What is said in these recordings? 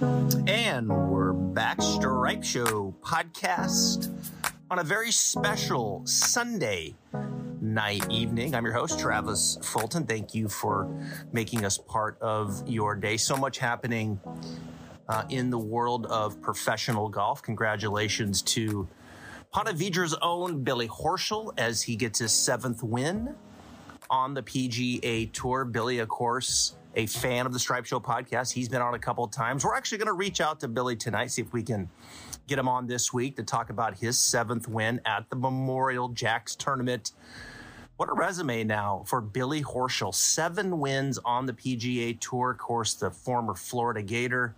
And we're back, Stripe Show podcast on a very special Sunday night evening. I'm your host, Travis Fulton. Thank you for making us part of your day. So much happening uh, in the world of professional golf. Congratulations to Ponte Vedra's own Billy Horschel as he gets his seventh win on the PGA Tour. Billy, of course, a fan of the Stripe Show podcast. He's been on a couple of times. We're actually going to reach out to Billy tonight, see if we can get him on this week to talk about his seventh win at the Memorial Jacks tournament. What a resume now for Billy Horschel. Seven wins on the PGA Tour. Of course, the former Florida Gator.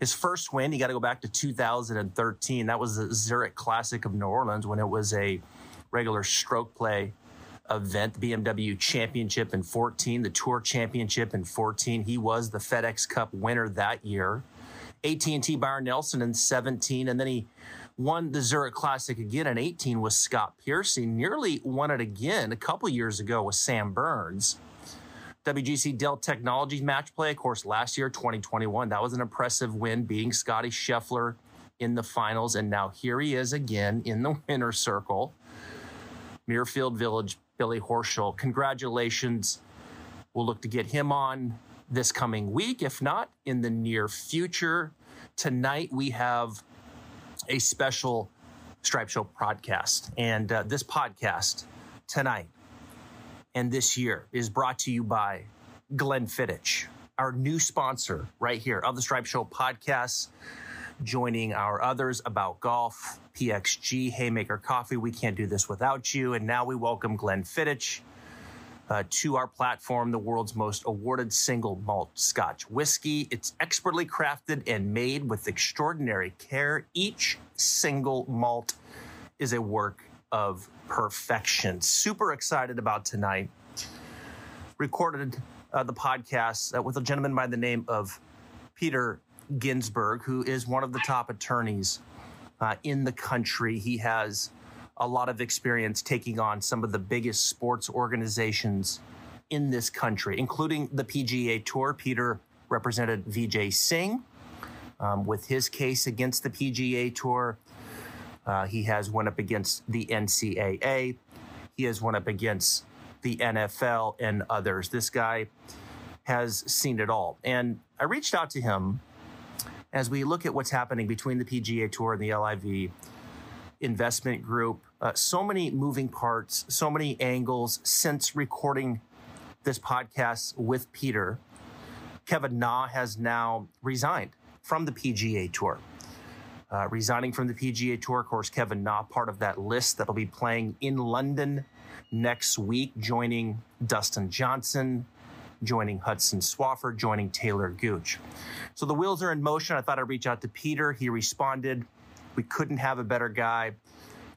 His first win, you got to go back to 2013. That was the Zurich Classic of New Orleans when it was a regular stroke play event, the BMW Championship in 14, the Tour Championship in 14. He was the FedEx Cup winner that year. AT&T Byron Nelson in 17, and then he won the Zurich Classic again in 18 with Scott Piercy. Nearly won it again a couple years ago with Sam Burns. WGC Dell Technologies match play, of course, last year, 2021. That was an impressive win, beating Scotty Scheffler in the finals. And now here he is again in the winner's circle. Muirfield Village Billy Horschel. Congratulations. We'll look to get him on this coming week, if not in the near future. Tonight, we have a special Stripe Show podcast. And uh, this podcast tonight and this year is brought to you by Glenfiddich, our new sponsor right here of the Stripe Show podcast joining our others about golf, PXG, Haymaker Coffee. We can't do this without you. And now we welcome Glenfiddich uh, to our platform, the world's most awarded single malt Scotch whiskey. It's expertly crafted and made with extraordinary care. Each single malt is a work of perfection. Super excited about tonight. Recorded uh, the podcast uh, with a gentleman by the name of Peter Ginsberg, who is one of the top attorneys uh, in the country. He has a lot of experience taking on some of the biggest sports organizations in this country, including the PGA Tour. Peter represented Vijay Singh um, with his case against the PGA Tour. Uh, he has went up against the NCAA. He has went up against the NFL and others. This guy has seen it all. And I reached out to him as we look at what's happening between the PGA Tour and the LIV investment group, uh, so many moving parts, so many angles since recording this podcast with Peter. Kevin Na has now resigned from the PGA Tour. Uh, resigning from the PGA Tour, of course, Kevin Na, part of that list that'll be playing in London next week, joining Dustin Johnson, joining Hudson Swafford, joining Taylor Gooch. So the wheels are in motion. I thought I'd reach out to Peter. He responded. We couldn't have a better guy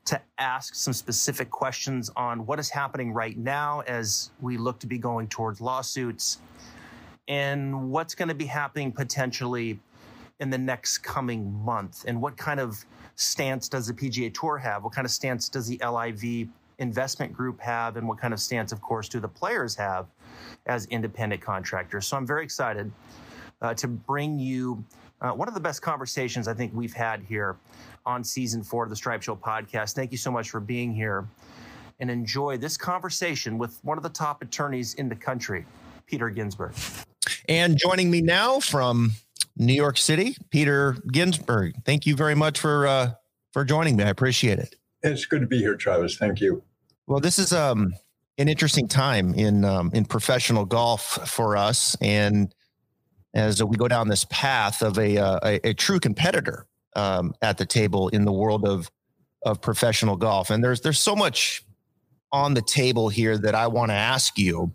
to ask some specific questions on what is happening right now as we look to be going towards lawsuits and what's going to be happening potentially in the next coming month and what kind of stance does the PGA Tour have? What kind of stance does the LIV investment group have? And what kind of stance, of course, do the players have as independent contractors? So I'm very excited uh, to bring you uh, one of the best conversations I think we've had here on season four of the Stripe Show podcast. Thank you so much for being here and enjoy this conversation with one of the top attorneys in the country, Peter Ginsberg. And joining me now from New York City, Peter Ginsberg. Thank you very much for uh, for joining me. I appreciate it. It's good to be here, Travis. Thank you. Well, this is um, an interesting time in um, in professional golf for us, and as we go down this path of a uh, a, a, true competitor um, at the table in the world of of professional golf. And there's there's so much on the table here that I want to ask you,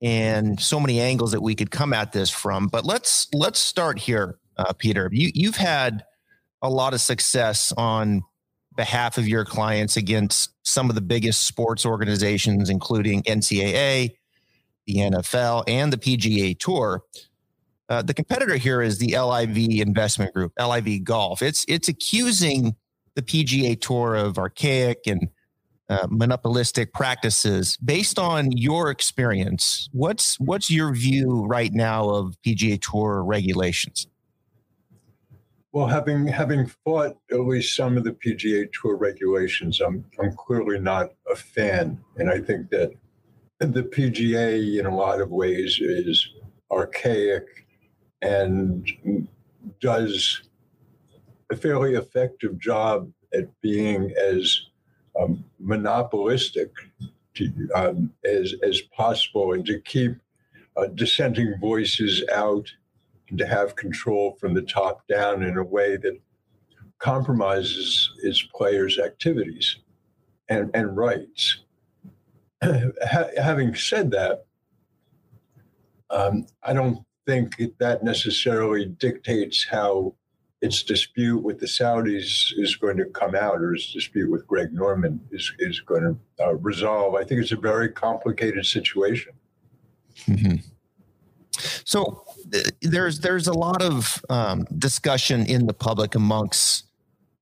and so many angles that we could come at this from. But let's let's start here, uh, Peter. You you've had a lot of success on behalf of your clients against some of the biggest sports organizations, including NCAA, the NFL, and the PGA Tour. Uh, the competitor here is the LIV Investment Group, LIV Golf. It's it's accusing the PGA Tour of archaic and uh, monopolistic practices. Based on your experience, what's what's your view right now of PGA Tour regulations? Well, having having fought at least some of the PGA Tour regulations, I'm I'm clearly not a fan, and I think that the PGA, in a lot of ways, is archaic and does a fairly effective job at being as um, monopolistic to, um, as as possible, and to keep uh, dissenting voices out, and to have control from the top down in a way that compromises its players' activities and, and rights. having said that, um, I don't think that necessarily dictates how its dispute with the Saudis is going to come out, or its dispute with Greg Norman is is going to uh, resolve. I think it's a very complicated situation. Mm-hmm. So there's there's a lot of um, discussion in the public amongst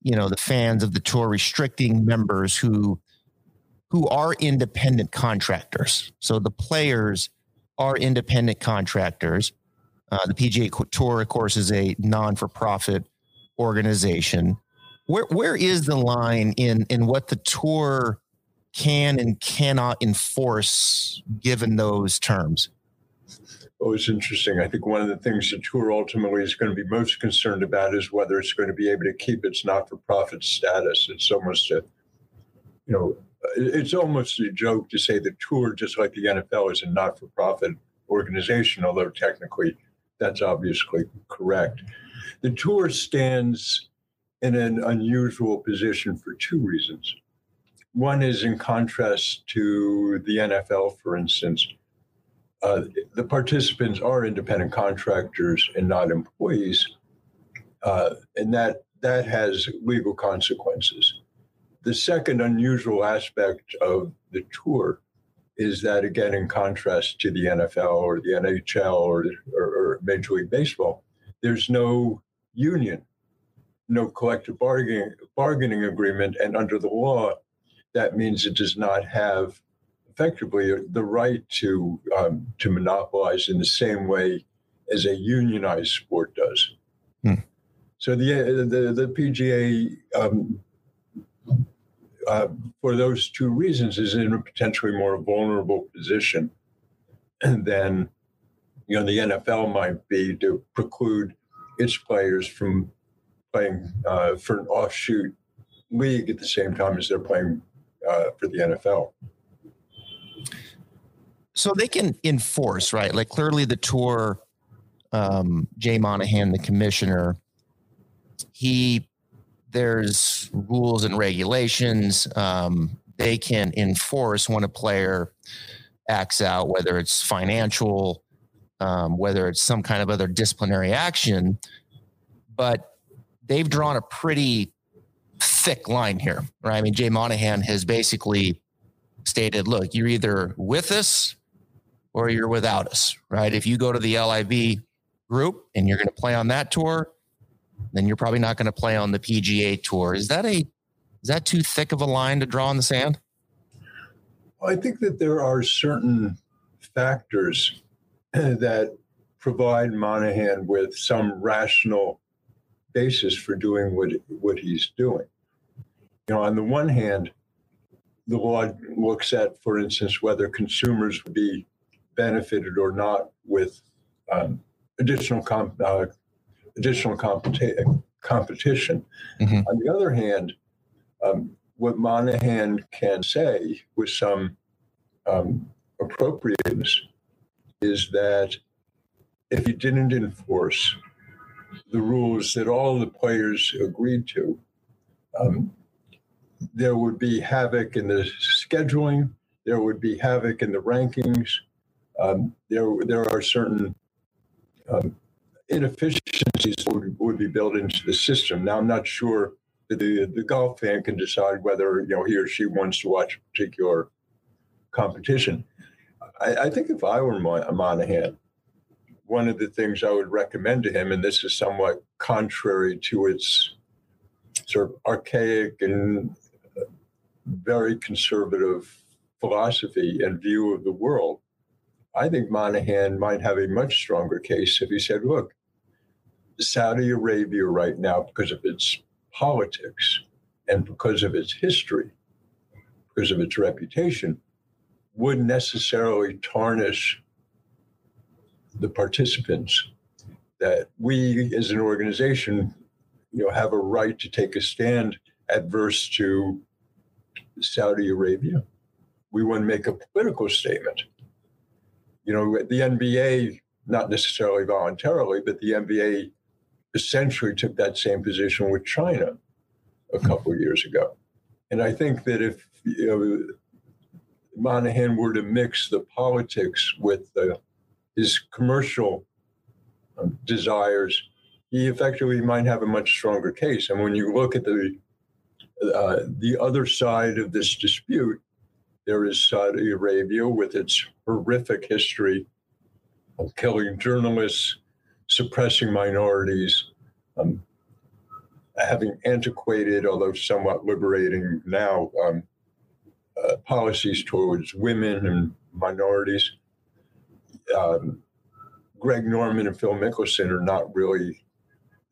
you know the fans of the tour restricting members who who are independent contractors. So the players are independent contractors. Uh, the PGA Tour, of course, is a non-for-profit organization. Where where is the line in in what the tour can and cannot enforce given those terms? It's interesting. I think one of the things the tour ultimately is going to be most concerned about is whether it's going to be able to keep its not-for-profit status. It's almost a, you know, it's almost a joke to say the tour, just like the NFL, is a not-for-profit organization, although technically that's obviously correct. The tour stands in an unusual position for two reasons. One is in contrast to the NFL, for instance. Uh, the participants are independent contractors and not employees, uh, and that that has legal consequences. The second unusual aspect of the tour is that, again, in contrast to the NFL or the NHL or, or, or Major League Baseball, there's no union, no collective bargaining, bargaining agreement. And under the law, that means it does not have effectively the right to, um, to monopolize in the same way as a unionized sport does. Hmm. So the, the, the PGA um, uh, for those two reasons, is in a potentially more vulnerable position than you know the NFL might be to preclude its players from playing uh, for an offshoot league at the same time as they're playing uh, for the NFL. So they can enforce, right? Like clearly, the tour, um, Jay Monahan, the commissioner, he there's rules and regulations. Um, they can enforce when a player acts out, whether it's financial, um, whether it's some kind of other disciplinary action. But they've drawn a pretty thick line here, right? I mean, Jay Monahan has basically stated, look, you're either with us or you're without us, right? If you go to the LIV group and you're going to play on that tour, then you're probably not going to play on the PGA Tour. Is that a is that too thick of a line to draw in the sand? Well, I think that there are certain factors that provide Monahan with some rational basis for doing what what he's doing. You know, on the one hand, the law looks at, for instance, whether consumers would be benefited or not with um, additional comp, uh, additional competi- competition. Mm-hmm. On the other hand, um, what Monahan can say with some um, appropriateness is that if he didn't enforce the rules that all the players agreed to, um, there would be havoc in the scheduling, there would be havoc in the rankings. Um, there, there are certain um, inefficiencies would, would be built into the system. Now, I'm not sure that the, the golf fan can decide whether you know he or she wants to watch a particular competition. I, I think if I were Monahan, one of the things I would recommend to him, and this is somewhat contrary to its sort of archaic and very conservative philosophy and view of the world, I think Monahan might have a much stronger case if he said, look, Saudi Arabia right now, because of its politics and because of its history, because of its reputation, would necessarily tarnish the participants that we as an organization you know have a right to take a stand adverse to Saudi Arabia. We want to make a political statement. You know, the NBA, not necessarily voluntarily, but the NBA essentially took that same position with China a couple of years ago. And I think that if you know, Monahan were to mix the politics with the, his commercial um, desires, he effectively might have a much stronger case. And when you look at the uh, the other side of this dispute, there is Saudi Arabia with its horrific history of killing journalists, suppressing minorities, um, having antiquated, although somewhat liberating now, um, uh, policies towards women and minorities. Um, Greg Norman and Phil Mickelson are not really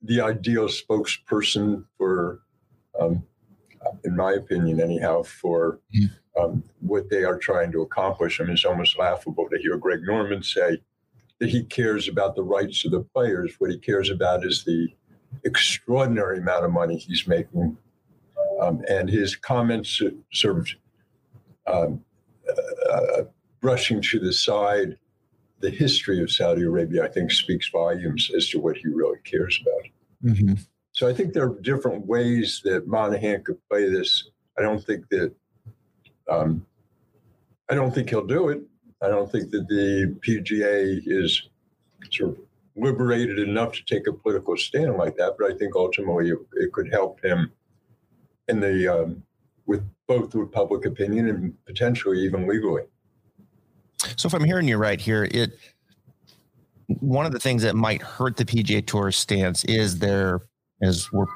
the ideal spokesperson for, um, in my opinion, anyhow, for mm-hmm. Um, what they are trying to accomplish. I mean, it's almost laughable to hear Greg Norman say that he cares about the rights of the players. What he cares about is the extraordinary amount of money he's making. Um, and his comments sort of um, uh, uh, brushing to the side the history of Saudi Arabia, I think, speaks volumes as to what he really cares about. Mm-hmm. So I think there are different ways that Monahan could play this. I don't think that um, I don't think he'll do it. I don't think that the PGA is sort of liberated enough to take a political stand like that. But I think ultimately it, it could help him in the um, with both with public opinion and potentially even legally. So if I'm hearing you right here, it one of the things that might hurt the PGA Tour stance is their, as we're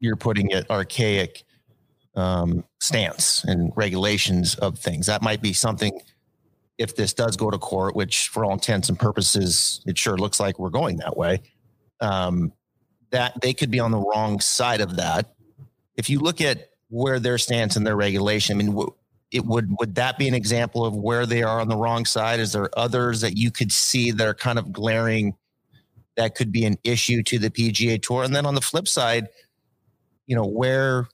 you're putting it, archaic um, stance and regulations of things. That might be something if this does go to court, which for all intents and purposes, it sure looks like we're going that way. Um, that they could be on the wrong side of that. If you look at where their stance and their regulation, I mean, it would would that be an example of where they are on the wrong side is there others that you could see that are kind of glaring that could be an issue to the pga tour and then on the flip side you know where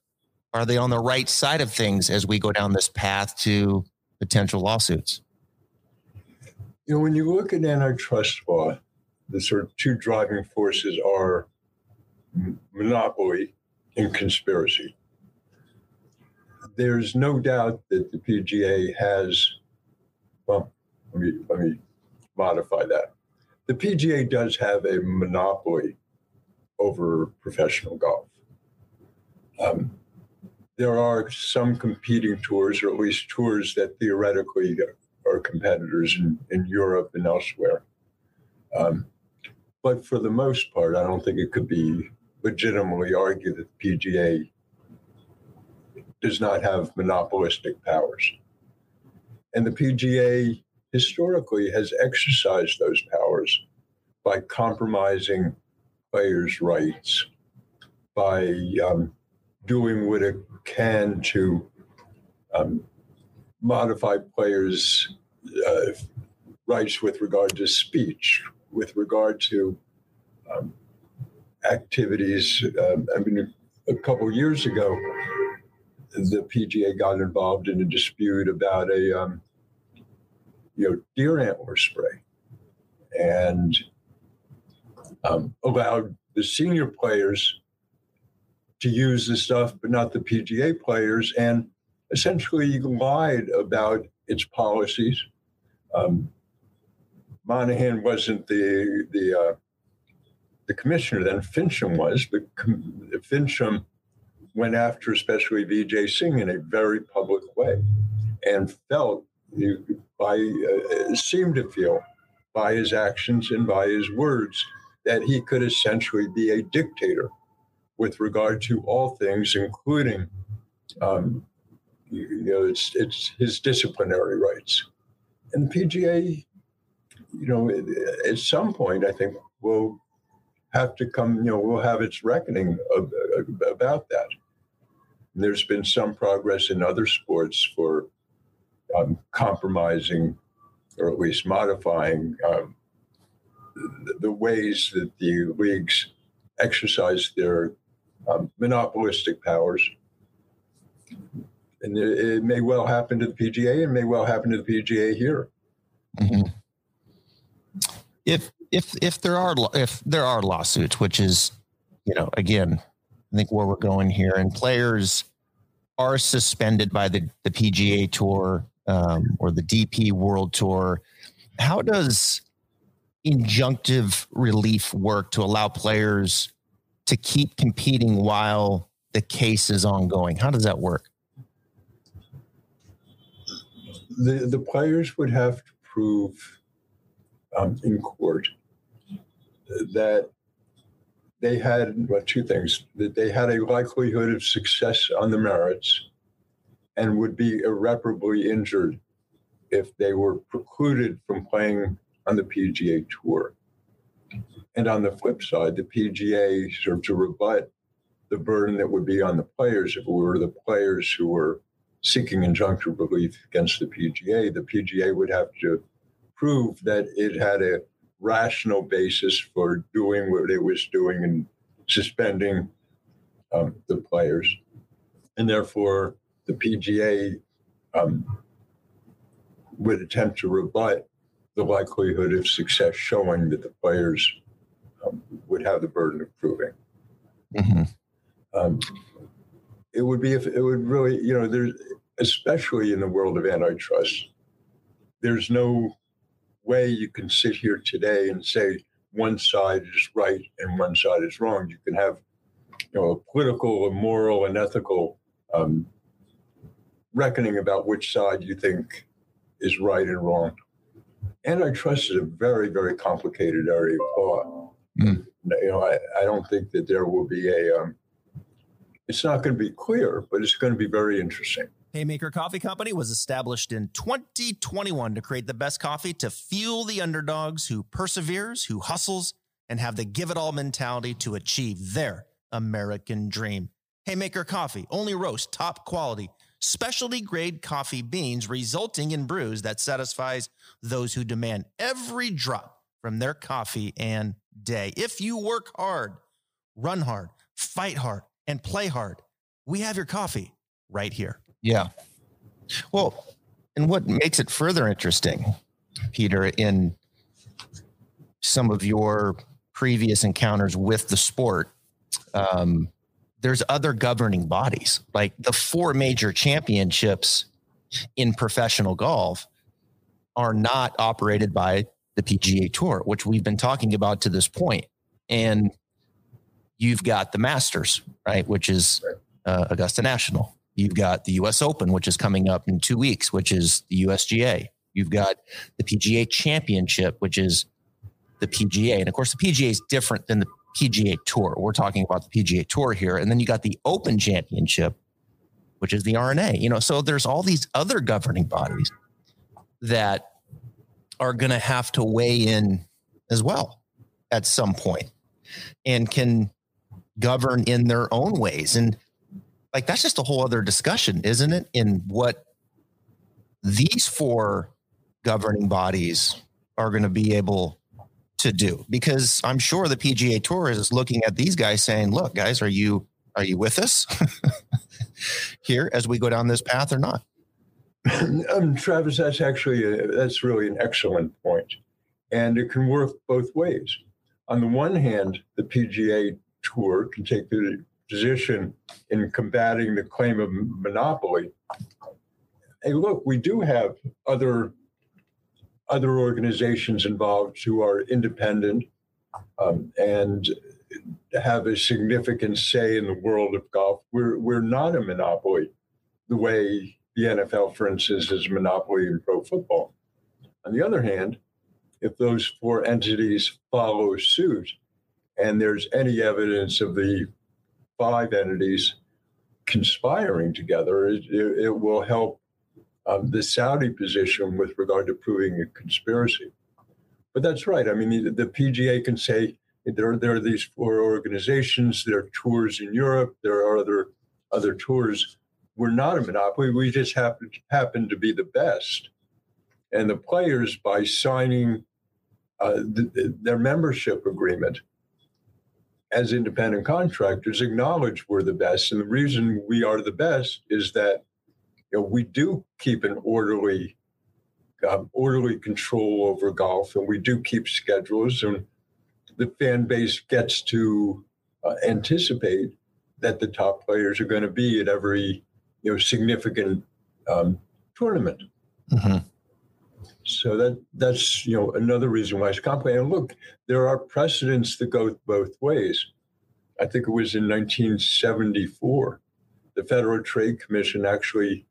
are they on the right side of things as we go down this path to potential lawsuits you know when you look at antitrust law the sort of two driving forces are monopoly and conspiracy there's no doubt that the PGA has, well, let me, let me modify that. The PGA does have a monopoly over professional golf. Um, there are some competing tours, or at least tours that theoretically are competitors in, in Europe and elsewhere. Um, but for the most part, I don't think it could be legitimately argued that the PGA does not have monopolistic powers. And the PGA historically has exercised those powers by compromising players' rights, by um, doing what it can to um, modify players' uh, rights with regard to speech, with regard to um, activities. Uh, I mean, a couple years ago, the PGA got involved in a dispute about a um, you know deer antler spray, and um, allowed the senior players to use the stuff, but not the PGA players, and essentially lied about its policies. Um, Monahan wasn't the the uh, the commissioner then. Finchem was, but Finchem went after especially Vijay Singh in a very public way and felt by uh, seemed to feel by his actions and by his words that he could essentially be a dictator with regard to all things, including um, you know it's it's his disciplinary rights. And the PGA, you know, at some point, I think will have to come, you know, will have its reckoning of, about that. And there's been some progress in other sports for um, compromising or at least modifying um, the, the, ways that the leagues exercise their um, monopolistic powers. And it, may well happen to the PGA and may well happen to the PGA here. Mm-hmm. If if if there are if there are lawsuits, which is, you know, again, I think where we're going here, and players are suspended by the the PGA Tour um, or the DP World Tour. How does injunctive relief work to allow players to keep competing while the case is ongoing? How does that work? The the players would have to prove um, in court that they had well, two things that they had a likelihood of success on the merits and would be irreparably injured if they were precluded from playing on the PGA Tour. And on the flip side, the PGA sort of to rebut the burden that would be on the players if it were the players who were seeking injunctive relief against the PGA, the PGA would have to prove that it had a rational basis for doing what it was doing and suspending um, the players. And therefore, the PGA um, would attempt to rebut the likelihood of success showing that the players would have the burden of proving. Mm-hmm. Um, it would be if it would really, you know, there's especially in the world of antitrust, there's no way you can sit here today and say one side is right and one side is wrong. You can have, you know, a political, a moral, and ethical um, reckoning about which side you think is right and wrong. Antitrust is a very, very complicated area of law. Mm. You know, I, I don't think that there will be a. Um, it's not going to be clear, but it's going to be very interesting. Haymaker Coffee Company was established in 2021 to create the best coffee to fuel the underdogs who perseveres, who hustles, and have the give it all mentality to achieve their American dream. Haymaker Coffee only roast top quality, specialty grade coffee beans, resulting in brews that satisfies those who demand every drop from their coffee and day. If you work hard, run hard, fight hard, and play hard, we have your coffee right here. Yeah. Well, and what makes it further interesting, Peter, in some of your previous encounters with the sport, um, there's other governing bodies, like the four major championships in professional golf are not operated by the PGA Tour, which we've been talking about to this point. And you've got the Masters, right, which is uh, Augusta National. You've got the US Open, which is coming up in two weeks, which is the USGA. You've got the PGA Championship, which is the PGA. And of course, the PGA is different than the PGA Tour. We're talking about the PGA Tour here. And then you got the Open Championship, which is the R&A. You know, so there's all these other governing bodies that are going to have to weigh in as well at some point and can govern in their own ways. And like that's just a whole other discussion, isn't it? In what these four governing bodies are going to be able to do because I'm sure the PGA Tour is looking at these guys saying, "Look, guys, are you are you with us here as we go down this path or not?" Um, Travis, that's actually a, that's really an excellent point, and it can work both ways. On the one hand, the PGA Tour can take the position in combating the claim of monopoly. Hey, look, we do have other other organizations involved who are independent um, and have a significant say in the world of golf. We're we're not a monopoly, the way the NFL, for instance, is a monopoly in pro football. On the other hand, if those four entities follow suit, and there's any evidence of the five entities conspiring together, it, it will help um, the Saudi position with regard to proving a conspiracy. But that's right. I mean, the, the PGA can say there, there are these four organizations. There are tours in Europe. There are other other tours. We're not a monopoly. We just happen happen to be the best. And the players, by signing uh, the, their membership agreement as independent contractors, acknowledge we're the best. And the reason we are the best is that you know, we do keep an orderly um, orderly control over golf, and we do keep schedules, and the fan base gets to uh, anticipate that the top players are going to be at every you know significant um, tournament. Mm-hmm. So that that's you know another reason why it's complicated. And look, there are precedents that go both ways. I think it was in 1974, the Federal Trade Commission actually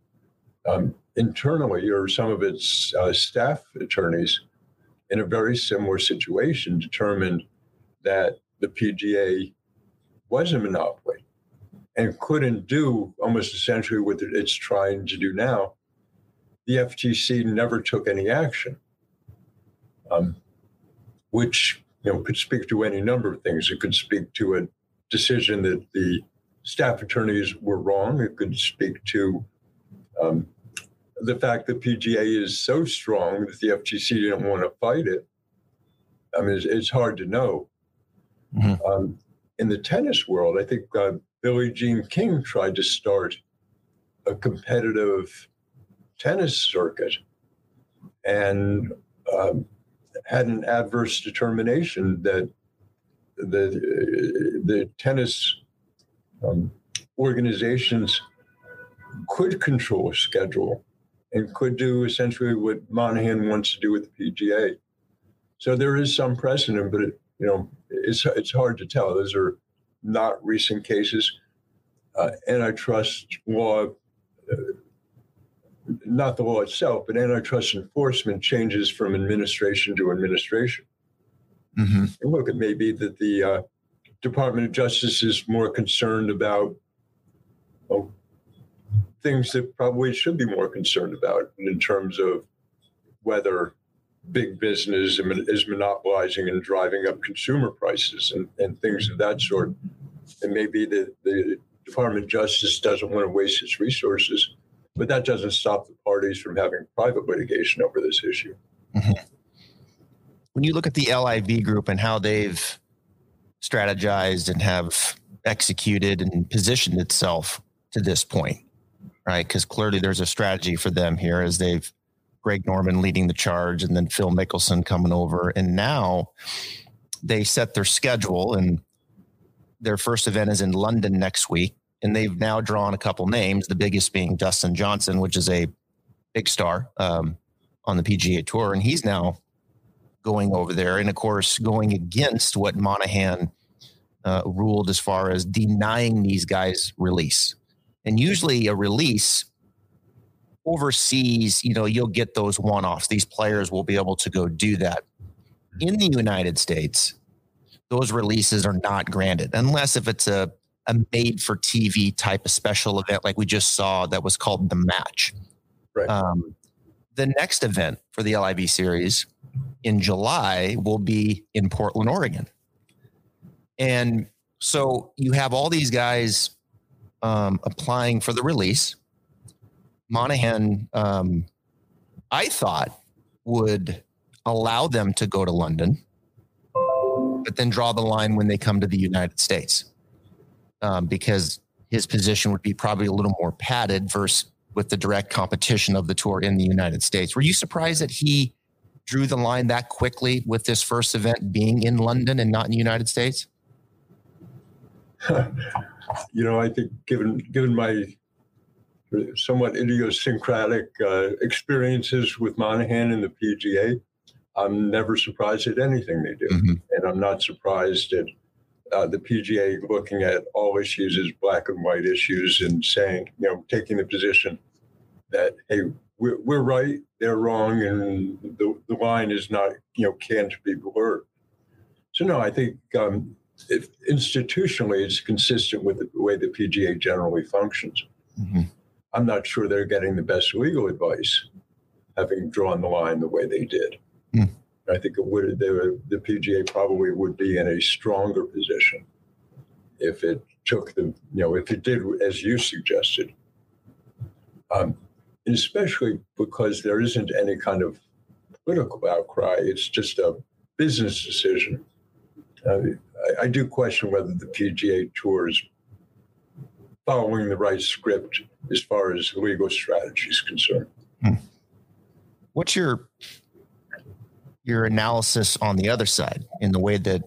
um, internally, or some of its uh, staff attorneys, in a very similar situation, determined that the PGA was a monopoly and couldn't do almost essentially what it's trying to do now. The FTC never took any action, um, which you know could speak to any number of things. It could speak to a decision that the staff attorneys were wrong. It could speak to um, the fact that PGA is so strong that the FTC didn't want to fight it. I mean, it's, it's hard to know. Mm-hmm. Um, in the tennis world, I think uh, Billie Jean King tried to start a competitive tennis circuit and um, had an adverse determination that the the tennis um, organizations could control a schedule and could do essentially what Monahan wants to do with the PGA. So there is some precedent, but it, you know it's it's hard to tell. Those are not recent cases. Uh, antitrust law, uh, not the law itself, but antitrust enforcement changes from administration to administration. Mm-hmm. And look, it may be that the uh, Department of Justice is more concerned about well, things that probably should be more concerned about in terms of whether big business is monopolizing and driving up consumer prices and, and things of that sort. And maybe the, the Department of Justice doesn't want to waste its resources, but that doesn't stop the parties from having private litigation over this issue. Mm-hmm. When you look at the LIV group and how they've strategized and have executed and positioned itself to this point, right? Because clearly there's a strategy for them here as they've Greg Norman leading the charge and then Phil Mickelson coming over. And now they set their schedule and their first event is in London next week. And they've now drawn a couple names, the biggest being Dustin Johnson, which is a big star um, on the PGA Tour. And he's now going over there. And of course, going against what Monahan uh, ruled as far as denying these guys release. And usually a release overseas, you know, you'll get those one offs. These players will be able to go do that. In the United States, those releases are not granted unless if it's a, a made for TV type of special event like we just saw that was called the match. Right. Um, the next event for the LIV series in July will be in Portland, Oregon. And so you have all these guys um, applying for the release. Monahan, um, I thought, would allow them to go to London, but then draw the line when they come to the United States, um, because his position would be probably a little more padded versus with the direct competition of the tour in the United States. Were you surprised that he drew the line that quickly with this first event being in London and not in the United States? you know, I think given given my somewhat idiosyncratic uh, experiences with Monahan and the PGA, I'm never surprised at anything they do, mm-hmm. and I'm not surprised at uh, the PGA looking at all issues as black and white issues and saying, you know, taking the position that hey, we're, we're right, they're wrong, and the, the line is not, you know, can't be blurred. So no, I think um, if institutionally, it's consistent with the way the PGA generally functions. Mm-hmm. I'm not sure they're getting the best legal advice, having drawn the line the way they did. Mm. I think it would the, the PGA probably would be in a stronger position if it took the you know if it did as you suggested. Um, especially because there isn't any kind of political outcry; it's just a business decision. Uh, I, I do question whether the PGA Tour is following the right script as far as legal strategy is concerned. Hmm. What's your your analysis on the other side in the way that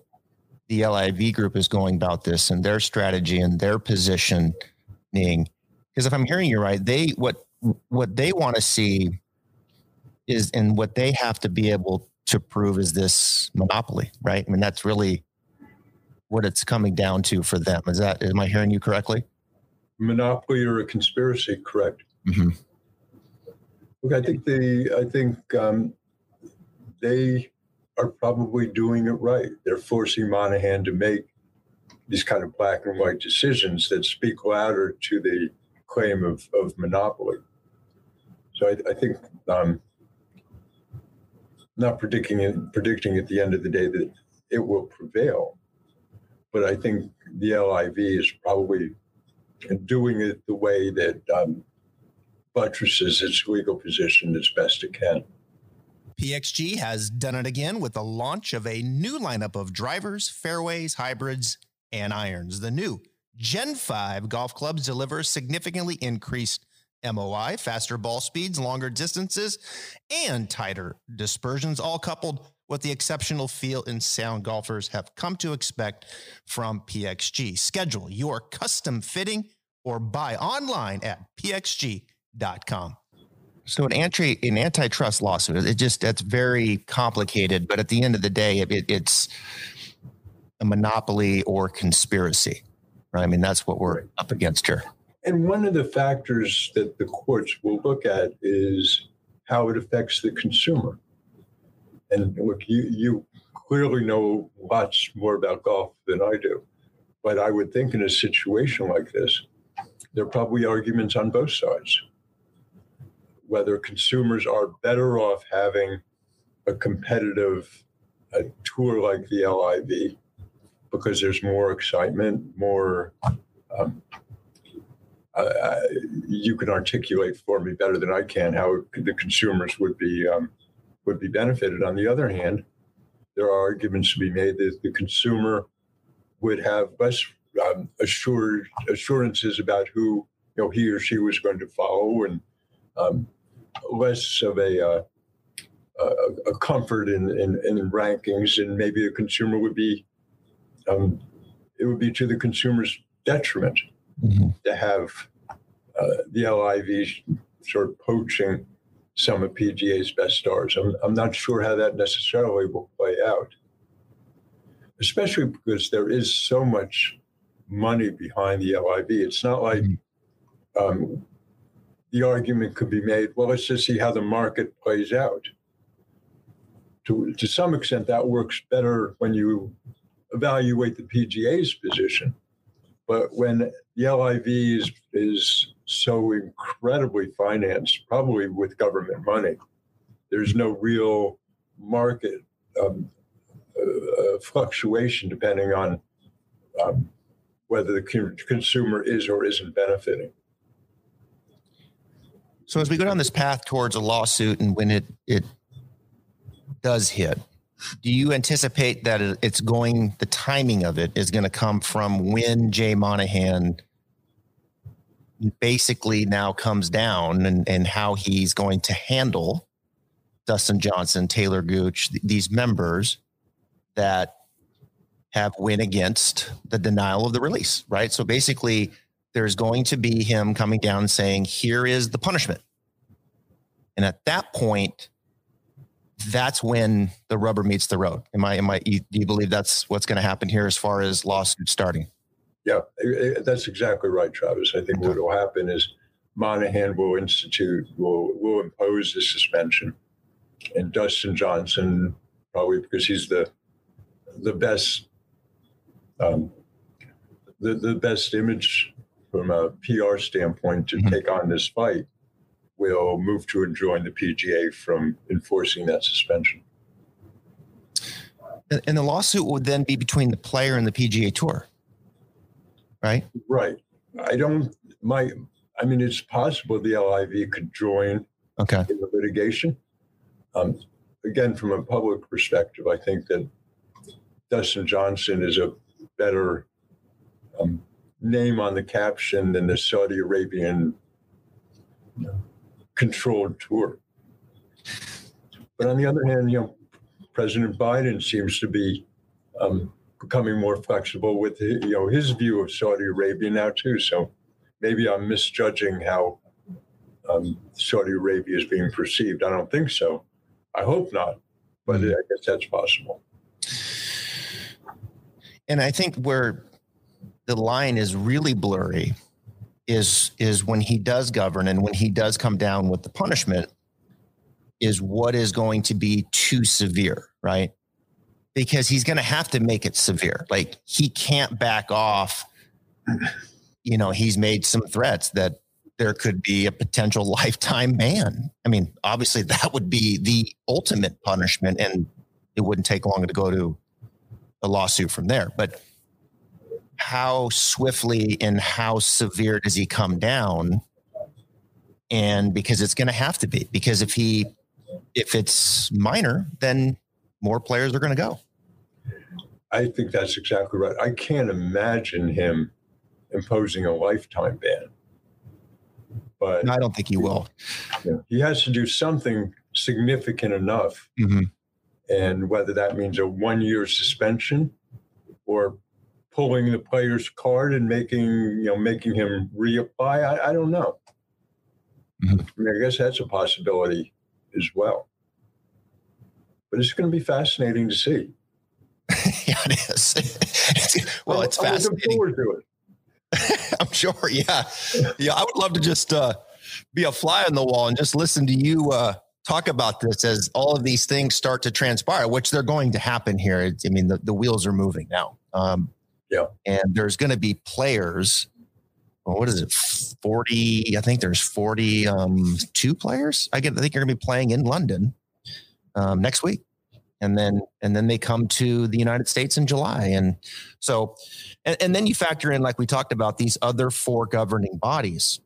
the LIV group is going about this and their strategy and their positioning? Because if I'm hearing you right, they what what they want to see is and what they have to be able to prove is this monopoly, right? I mean, that's really what it's coming down to for them. Is that am I hearing you correctly? Monopoly or a conspiracy, correct? Mm-hmm. Look, I think the I think um, they are probably doing it right. They're forcing Monahan to make these kind of black and white decisions that speak louder to the claim of, of monopoly. So I, I think um, not predicting it, predicting at the end of the day that it will prevail, but I think the LIV is probably doing it the way that um, buttresses its legal position as best it can. PXG has done it again with the launch of a new lineup of drivers, fairways, hybrids, and irons. The new Gen 5 golf clubs deliver significantly increased MOI, faster ball speeds, longer distances, and tighter dispersions, all coupled with the exceptional feel and sound golfers have come to expect from PXG. Schedule your custom fitting or buy online at pxg.com. So an anti an antitrust lawsuit, it just that's very complicated. But at the end of the day, it, it's a monopoly or conspiracy, right? I mean, that's what we're up against here. And one of the factors that the courts will look at is how it affects the consumer. And look, you, you clearly know lots more about golf than I do. But I would think in a situation like this, there are probably arguments on both sides. Whether consumers are better off having a competitive a tour like the LIV because there's more excitement, more um, uh, you can articulate for me better than I can how the consumers would be um, would be benefited. On the other hand, there are arguments to be made that the consumer would have less um, assured assurances about who you know he or she was going to follow, and um, less of a, uh, a, a comfort in, in, in rankings, and maybe the consumer would be um, it would be to the consumer's detriment mm-hmm. to have uh, the LIV sort of poaching some of PGA's best stars. I'm, I'm not sure how that necessarily will play out, especially because there is so much money behind the LIV. It's not like mm-hmm. um, the argument could be made, well, let's just see how the market plays out. To, to some extent, that works better when you evaluate the PGA's position. But when the LIV is, is so incredibly financed, probably with government money, there's no real market um, uh, fluctuation depending on um, whether the consumer is or isn't benefiting. So as we go down this path towards a lawsuit, and when it it does hit, do you anticipate that it's going the timing of it is going to come from when Jay Monahan basically now comes down and, and how he's going to handle Dustin Johnson, Taylor Gooch, th- these members that have went against the denial of the release, right? So basically, there's going to be him coming down and saying, here is the punishment. And at that point, that's when the rubber meets the road. Am I? Am I? Do you believe that's what's going to happen here as far as lawsuits starting? Yeah, that's exactly right, Travis. I think what will happen is Monahan will institute, will will impose the suspension, and Dustin Johnson probably because he's the the best um, the the best image from a PR standpoint to mm-hmm. take on this fight will move to enjoin the PGA from enforcing that suspension. And the lawsuit would then be between the player and the PGA Tour, right? Right. I don't. My. I mean, it's possible the LIV could join Okay. in the litigation. Um, again, from a public perspective, I think that Dustin Johnson is a better um, name on the caption than the Saudi Arabian you know, controlled tour. But on the other hand, you know, President Biden seems to be um, becoming more flexible with you know his view of Saudi Arabia now too. So maybe I'm misjudging how um, Saudi Arabia is being perceived. I don't think so. I hope not, but I guess that's possible. And I think where the line is really blurry is is when he does govern and when he does come down with the punishment is what is going to be too severe, right? Because he's going to have to make it severe. Like he can't back off. You know, he's made some threats that there could be a potential lifetime ban. I mean, obviously that would be the ultimate punishment and it wouldn't take long to go to a lawsuit from there. But how swiftly and how severe does he come down? And because it's going to have to be, because if he, if it's minor, then more players are going to go. I think that's exactly right. I can't imagine him imposing a lifetime ban. But I don't think he will. he has to do something significant enough. Mhm. And whether that means a one year suspension or pulling the player's card and making, you know, making him reapply, I, I don't know. Mhm. I mean, I guess that's a possibility as well. But it's going to be fascinating to see. yeah, it is. It's- well, it's I'm looking fascinating. forward to it. I'm sure. Yeah. Yeah. I would love to just uh, be a fly on the wall and just listen to you uh, talk about this as all of these things start to transpire, which they're going to happen here. It's, I mean, the, the wheels are moving now. Um, Yeah. And there's going to be players. Well, what is it? 40. I think there's 42 um, two players. I, get, I think you're going to be playing in London um, next week. And then, and then they come to the United States in July. And so, and, and then you factor in, like we talked about, these other four governing bodies.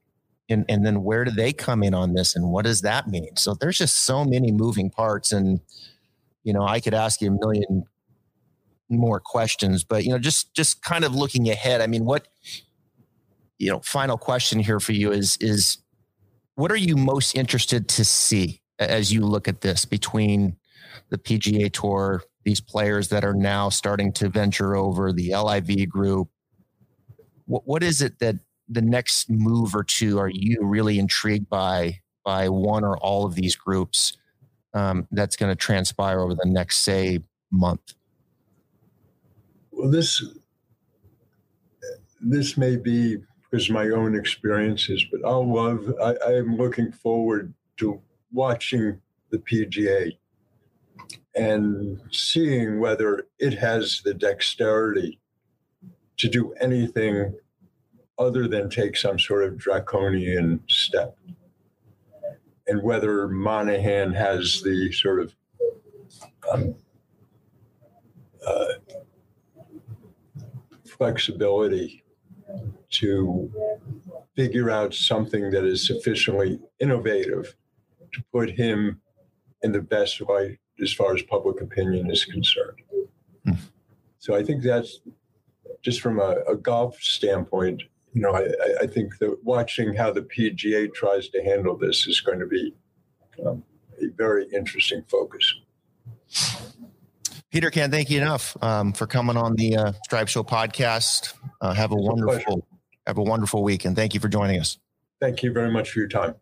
And, and then where do they come in on this and what does that mean? So there's just so many moving parts. And, you know, I could ask you a million more questions, but, you know, just, just kind of looking ahead. I mean, what, you know, final question here for you is, is what are you most interested to see as you look at this between the PGA Tour, these players that are now starting to venture over the LIV group. What, what is it that the next move or two are you really intrigued by by one or all of these groups um, that's going to transpire over the next say month? Well, this this may be because my own experiences, but I'll love. I, I am looking forward to watching the PGA and seeing whether it has the dexterity to do anything other than take some sort of draconian step, and whether Monahan has the sort of um, uh, flexibility to figure out something that is sufficiently innovative to put him in the best light as far as public opinion is concerned. Hmm. So I think that's just from a, a golf standpoint. You know, I, I- think that watching how the PGA tries to handle this is going to be um, a very interesting focus. Peter, can't thank you enough um, for coming on the uh, Stripe Show podcast. Uh, have a It's a wonderful, have a wonderful week, and thank you for joining us. Thank you very much for your time.